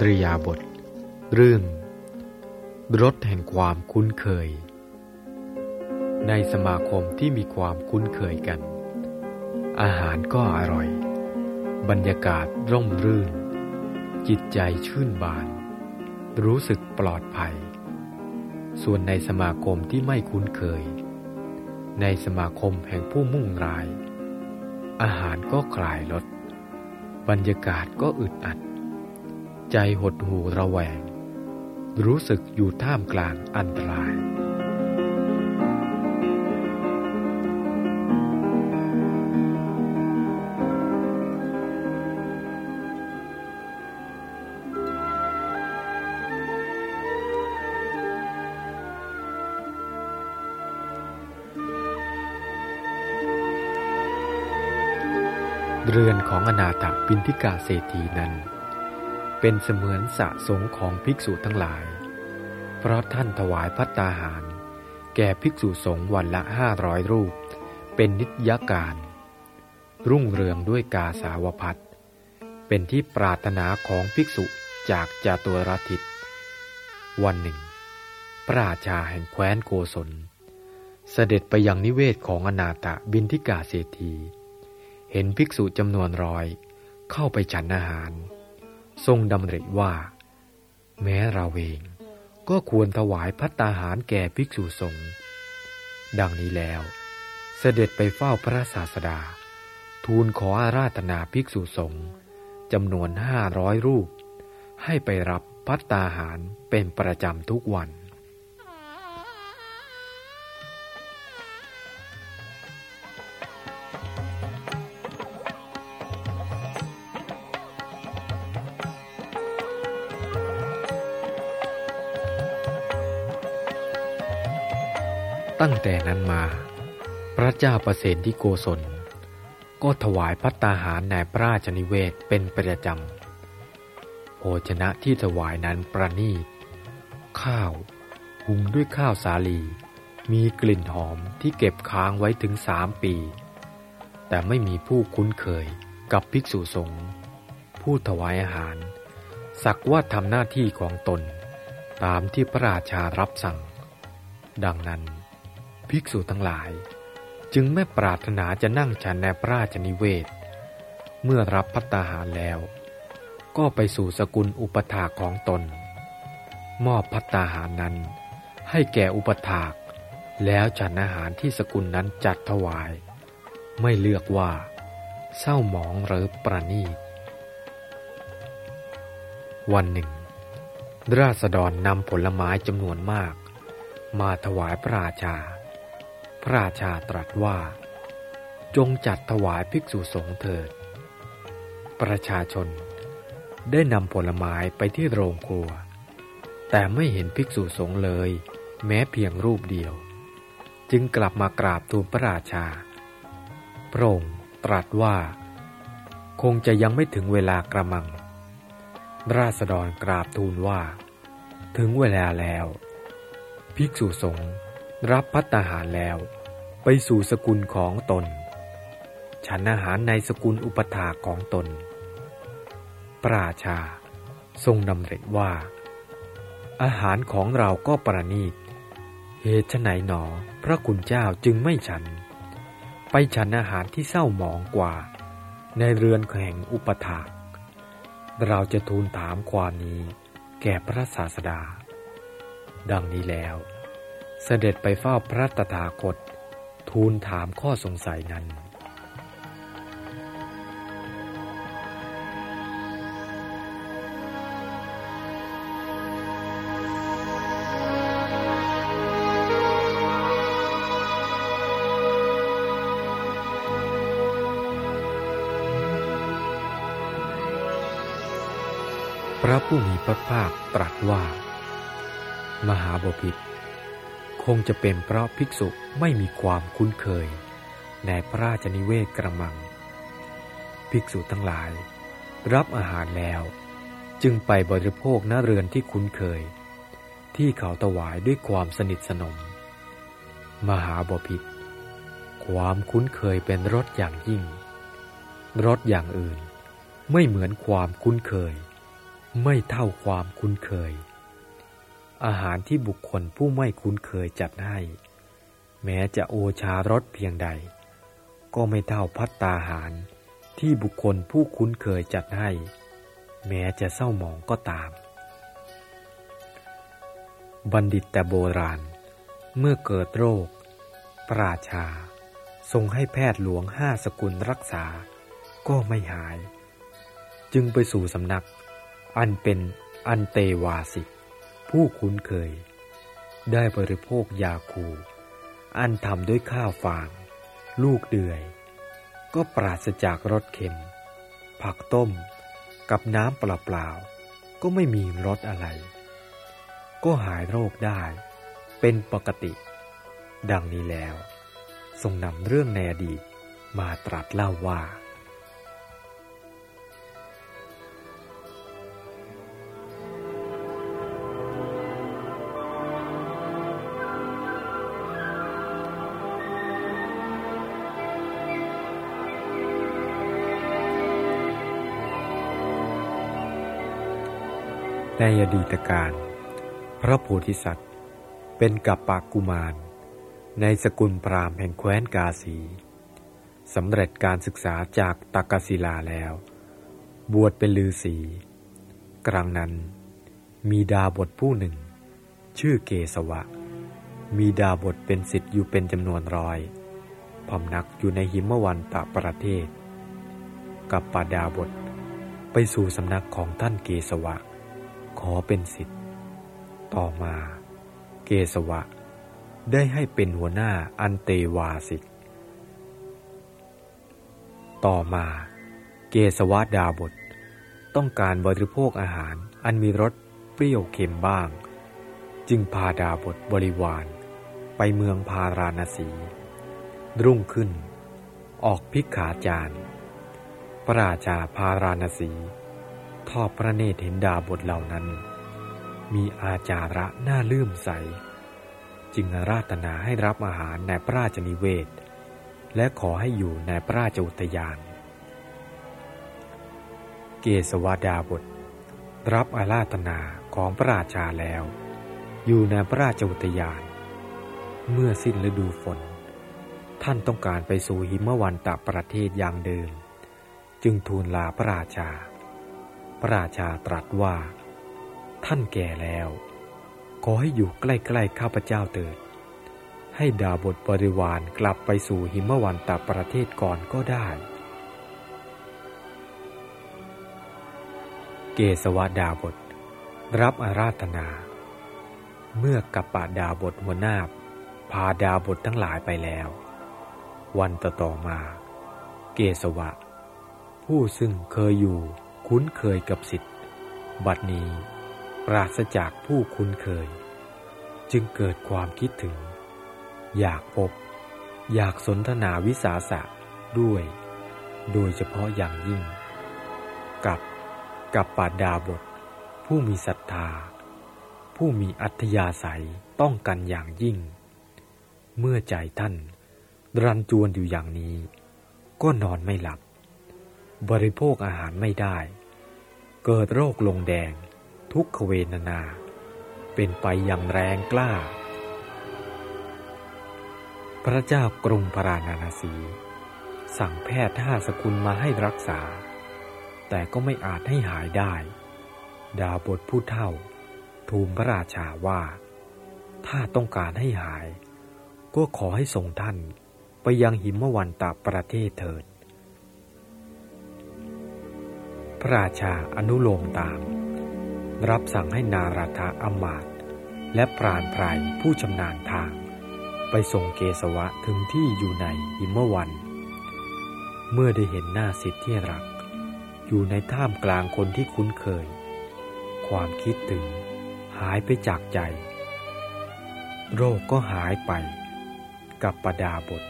จริยาบท เรื่อง รถแห่งความคุ้นเคย ในสมาคมที่มีความคุ้นเคยกัน อาหารก็อร่อย บรรยากาศร่มรื่น จิตใจชื่นบาน รู้สึกปลอดภัย ส่วนในสมาคมที่ไม่คุ้นเคย ในสมาคมแห่งผู้มุ่งราย อาหารก็คลายลด บรรยากาศก็อึดอัด ใจหดหูระแวง รู้สึกอยู่ท่ามกลางอันตราย เรือนของอนาถปินทิกาเศรษฐีนั้น เป็นเสมือนสะสงของภิกษุทั้งหลาย เพราะท่านถวายพัตตาหาร แก่ภิกษุสงฆ์วันละห้าร้อยรูป เป็นนิจยการ รุ่งเรืองด้วยกาสาวพัดเป็นที่ปรารถนาของภิกษุจากจาตุรทิศวันหนึ่ง พระราชาแห่งแคว้นโกศล เสด็จไปยังนิเวศของอนาตะบินทิกาเศรษฐี เห็นภิกษุจำนวนร้อยเข้าไปฉันอาหาร ทรงดำริว่า แม้เราเองก็ควรถวายพัตตาหารแก่ภิกษุสงฆ์ดังนี้แล้ว เสด็จไปเฝ้าพระศาสดา ทูลขออาราธนาภิกษุสงฆ์จำนวนห้าร้อยรูป ให้ไปรับพัตตาหารเป็นประจำทุกวัน ตั้งแต่นั้นมา พระเจ้าประเสนที่โกศล ก็ถวายพัตตาหารในพระราชนิเวศเป็นประจำโภชนะที่ถวายนั้นประณีข้าวหุงด้วยข้าวสาลี มีกลิ่นหอมที่เก็บค้างไว้ถึงสามปี แต่ไม่มีผู้คุ้นเคยกับภิกษุสงฆ์ผู้ถวายอาหาร สักว่าทำหน้าที่ของตน ตามที่พระราชารับสั่ง ดังนั้น ภิกษุทั้งหลาย จึงไม่ปรารถนาจะนั่งฉันในพระราชนิเวศ เมื่อรับพัตตาหารแล้ว ก็ไปสู่สกุลอุปถาของตน มอบพัตตาหารนั้นให้แก่อุปถาก แล้วฉันอาหารที่สกุลนั้นจัดถวาย ไม่เลือกว่า เศร้าหมองหรือประณีตวันหนึ่ง ราษฎรนำผลไม้จำนวนมาก มาถวายพระราชา พระราชาตรัสว่า จงจัดถวายภิกษุสงฆ์เถิด ประชาชนได้นำผลไม้ไปที่โรงครัว แต่ไม่เห็นภิกษุสงฆ์เลย แม้เพียงรูปเดียว จึงกลับมากราบทูลพระราชา พระองค์ตรัสว่า คงจะยังไม่ถึงเวลากระมัง ราษฎรกราบทูลว่า ถึงเวลาแล้ว ภิกษุสงฆ์ รับพัตาหารแล้ว ไปสู่สกุลของตน ฉันอาหารในสกุลอุปถาของตนปราชา ทรงดำริว่า อาหารของเราก็ประณีต เหตุไหนหนอพระคุณเจ้าจึงไม่ฉัน ไปฉันอาหารที่เศร้าหมองกว่า ในเรือนแห่งอุปถาเราจะทูลถามความนี้ แก่พระศาสดา ดังนี้แล้ว เสด็จไปเฝ้าพระตถาคต ทูลถามข้อสงสัยนั้นพระผู้มีพระภาคตรัสว่า มหาบพิตร คงจะเป็นเพราะภิกษุไม่มีความคุ้นเคย ในพระราชนิเวศกระมัง ภิกษุทั้งหลาย รับอาหารแล้ว จึงไปบริโภคณเรือนที่คุ้นเคย ที่เขาถวายด้วยความสนิทสนม มหาบพิตรความคุ้นเคยเป็นรสอย่างยิ่ง รสอย่างอื่น ไม่เหมือนความคุ้นเคย ไม่เท่าความคุ้นเคย อาหารที่บุคคลผู้ไม่คุ้นเคยจัดให้ แม้จะโอชารสเพียงใด ก็ไม่เท่าพัตตาหารที่บุคคลผู้คุ้นเคยจัดให้ แม้จะเศร้าหมองก็ตาม บัณฑิตแต่โบราณ เมื่อเกิดโรค ปราชา ทรงให้แพทย์หลวงห้าสกุลรักษา ก็ไม่หาย จึงไปสู่สำนัก อันเป็นอันเตวาสิก ผู้คุ้นเคย ได้บริโภคยาคู อันทำด้วยข้าวฟาง ลูกเดือย ก็ปราศจากรสเค็ม ผักต้มกับน้ำเปล่าๆก็ไม่มีรสอะไร ก็หายโรคได้เป็นปกติ ดังนี้แล้ว ทรงนำเรื่องในอดีตมาตรัสเล่าว่า ในอดีตการ พระโพธิสัตว์ เป็นกัปปากุมาร ในสกุลพราหมณ์แห่งแคว้นกาสีสำเร็จการศึกษาจากตักศิลาแล้ว บวชเป็นลือศีกลางนั้น มีดาบทผู้หนึ่ง ชื่อเกสวะ มีดาบทเป็นสิทธิ์อยู่เป็นจำนวนร้อยพำนักอยู่ในหิมวันตะประเทศ กับปาดาบทไปสู่สำนักของท่านเกสวะ อเป็นสิทธิ์ ต่อมา เกสวะ ได้ให้เป็นหัวหน้าอันเตวาสิกต่อมา เกสวะดาบท ต้องการบริโภคอาหารอันมีรสเปรี้ยวเค็มบ้าง จึงพาดาบทบริวารไปเมืองพาราณสี รุ่งขึ้น ออกพิกขาจารพระราชาพาราณสี ทอดพระเนตรเห็นดาบทเหล่านั้น มีอาจาระน่าลื่มใส จึงราตนาให้รับอาหารในพระราชนิเวศ และขอให้อยู่ในพระราชอุทยาน เกสวดาบท รับอาราธนาของพระราชาแล้ว อยู่ในพระราชอุทยาน เมื่อสิ้นฤดูฝน ท่านต้องการไปสู่หิมวันตะประเทศอย่างเดิม จึงทูลลาพระราชา ระราชาตรัสว่า ท่านแก่แล้ว ขอให้อยู่ใกล้ๆข้าพเจ้าเถิด ให้ดาบทบริวารกลับไปสู่หิมวันตประเทศก่อนก็ได้ เกสวดาบท รับอาราธนา เมื่อกับปาดาบทหัวหน้าพาดาบททั้งหลายไปแล้ว วันต่อมา เกสวะ ผู้ซึ่งเคยอยู่ คุ้นเคยกับสิทธิ์ บัดนี้ปราศจากผู้คุ้นเคย จึงเกิดความคิดถึง อยากพบ อยากสนทนาวิสาสะด้วย โดยเฉพาะอย่างยิ่ง กับกับปาดาบท ผู้มีศรัทธา ผู้มีอัธยาศัยต้องกันอย่างยิ่ง เมื่อใจท่านรันจวนอยู่อย่างนี้ ก็นอนไม่หลับ บริโภคอาหารไม่ได้ เกิดโรคลงแดง ทุกขเวทนา เป็นไปอย่างแรงกล้า พระเจ้ากรุงพรานานาสี สั่งแพทย์ห้าสกุลมาให้รักษา แต่ก็ไม่อาจให้หายได้ ดาบทผู้เท่า ทูลพระราชาว่า ถ้าต้องการให้หาย ก็ขอให้ส่งท่านไปยังหิมวันตาประเทศเถิด ระราชาอนุโลมตาม รับสั่งให้นาราธาอมาต และปราณไพรผู้ชำนาญทาง ไปส่งเกสวะถึงที่อยู่ในหิมวัน เมื่อได้เห็นหน้าสิทธิที่รัก อยู่ในท่ามกลางคนที่คุ้นเคย ความคิดถึงหายไปจากใจ โรคก็หายไป กับปดาบท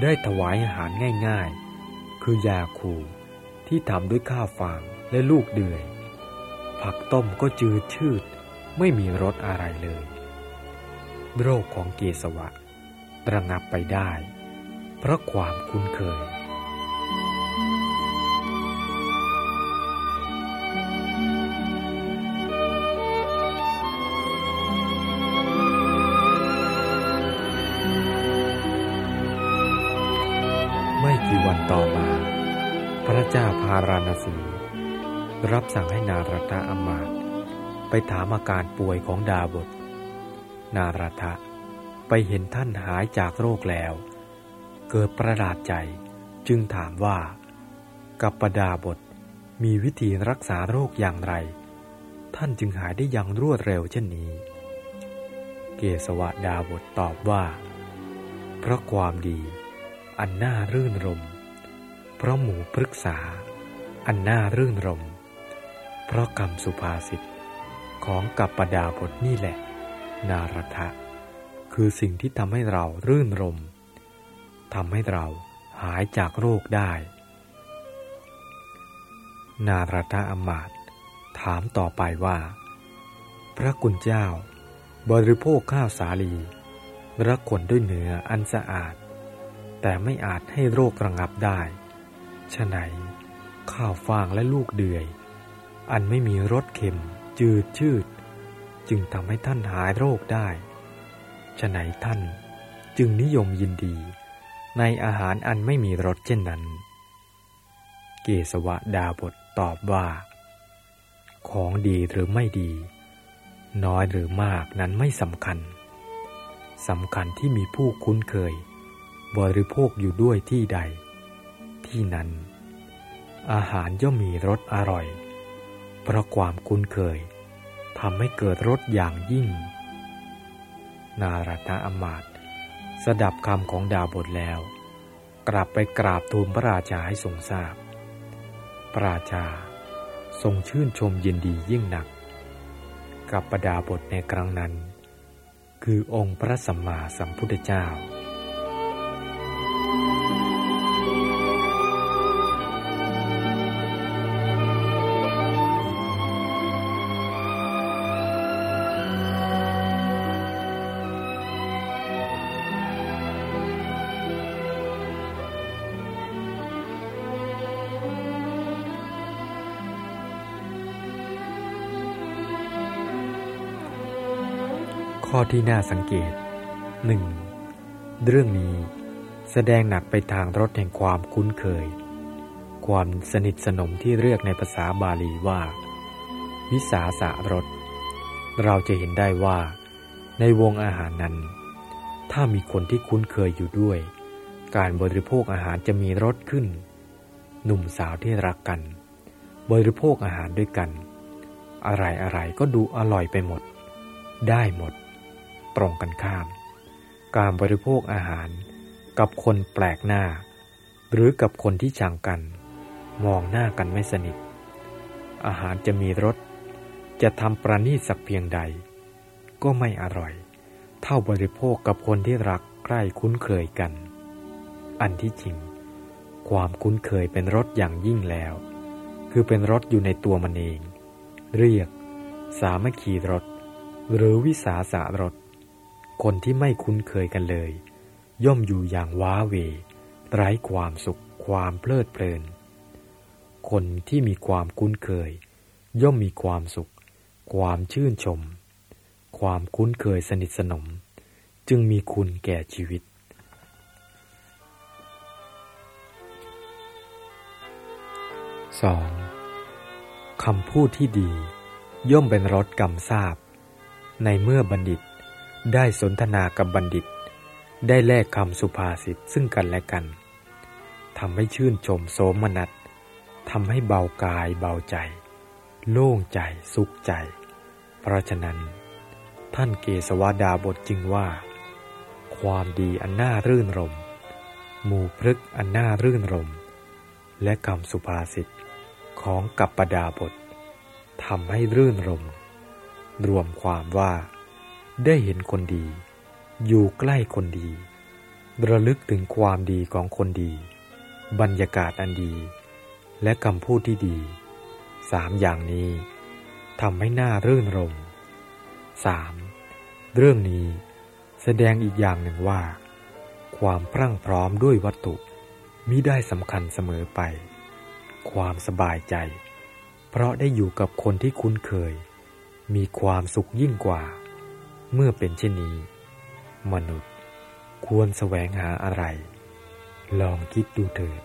ได้ถวายอาหารง่ายๆ คือยาคู ที่ทำด้วยข้าวฟางและลูกเดือย ผักต้มก็จืดชืด ไม่มีรสอะไรเลย โรคของเกสวะ ระงับไปได้ เพราะความคุ้นเคยไม่กี่วันต่อมา พระเจ้าพาราณสี รับสั่งให้นารตะอมาตไปถามอาการป่วยของดาบท นารทะไปเห็นท่านหายจากโรคแล้ว เกิดประหลาดใจจึงถามว่า กัปปดาบทมีวิธีรักษาโรคอย่างไร ท่านจึงหายได้อย่างรวดเร็วเช่นนี้ เกสวดาบทตอบว่า เพราะความดีอันน่ารื่นรม เพราะหมูปรึกษา อันน่ารื่นรม เพราะกรรมสุภาษิตของกัปปดาบทนี่แหละ นารทะคือสิ่งที่ทำให้เรารื่นรมทำให้เราหายจากโรคได้ นารทะอมาตถามต่อไปว่า พระกุณเจ้า บริโภคข้าวสาลีรักคนด้วยเนื้ออันสะอาด แต่ไม่อาจให้โรคระงับได้ ฉะไหน ข้าวฟางและลูกเดือย อันไม่มีรสเค็ม จืดชืด จึงทำให้ท่านหายโรคได้ฉะไหนท่านจึงนิยมยินดี ในอาหารอันไม่มีรสเช่นนั้น เกสวะดาบทตอบว่า ของดีหรือไม่ดี น้อยหรือมากนั้นไม่สำคัญสำคัญที่มีผู้คุ้นเคย บริโภคอยู่ด้วยที่ใด ที่นั้น อาหารย่อมมีรสอร่อย เพราะความคุ้นเคยทำให้เกิดรสอย่างยิ่ง นารัตอมาตสดับคำของดาวบทแล้ว กลับไปกราบทูลพระราชาให้ทรงทราบ พระราชาทรงชื่นชมยินดียิ่งหนัก กับประดาบทในครั้งนั้น คือองค์พระสัมมาสัมพุทธเจ้า ข้อที่น่าสังเกต 1. เรื่องนี้แสดงหนักไปทางรสแห่งความคุ้นเคย ความสนิทสนมที่เรียกในภาษาบาลีว่า วิสาสะรส เราจะเห็นได้ว่า ในวงอาหารนั้น ถ้ามีคนที่คุ้นเคยอยู่ด้วย การบริโภคอาหารจะมีรสขึ้น หนุ่มสาวที่รักกัน บริโภคอาหารด้วยกัน อะไรอะไรก็ดูอร่อยไปหมด ได้หมด ตรงกันข้าม การบริโภคอาหารกับคนแปลกหน้า หรือกับคนที่ชังกัน มองหน้ากันไม่สนิท อาหารจะมีรสจะทำประณีตสักเพียงใด ก็ไม่อร่อย เท่าบริโภคกับคนที่รักใกล้คุ้นเคยกัน อันที่จริง ความคุ้นเคยเป็นรสอย่างยิ่งแล้ว คือเป็นรสอยู่ในตัวมันเอง เรียก สามัคคีรสหรือวิสาสะรส คนที่ไม่คุ้นเคยกันเลย ย่อมอยู่อย่างว้าเว ไร้ความสุขความเพลิดเพลิน คนที่มีความคุ้นเคย ย่อมมีความสุข ความชื่นชม ความคุ้นเคยสนิทสนม จึงมีคุณแก่ชีวิต 2. คำพูดที่ดี ย่อมเป็นรสกำทราบ ในเมื่อบัณฑิต ได้สนทนากับบัณฑิต ได้แลกคำสุภาษิตซึ่งกันและกันทำให้ชื่นชมโสมนัสทำให้เบากายเบาใจ โล่งใจสุขใจ เพราะฉะนั้น ท่านเกสวดาบทจึงว่า ความดีอันน่ารื่นรม หมู่พฤกอันน่ารื่นรม และคำสุภาษิตของกัปปดาบททำให้รื่นรม รวมความว่า ได้เห็นคนดี อยู่ใกล้คนดี ระลึกถึงความดีของคนดี บรรยากาศอันดี และคำพูดที่ดี สามอย่างนี้ทำให้หน้ารื่นรมสามเรื่องนี้แสดงอีกอย่างหนึ่งว่า ความพรั่งพร้อมด้วยวัตถุมิได้สำคัญเสมอไป ความสบายใจ เพราะได้อยู่กับคนที่คุ้นเคย มีความสุขยิ่งกว่า เมื่อเป็นเช่นนี้ มนุษย์ควรแสวงหาอะไร ลองคิดดูเถิด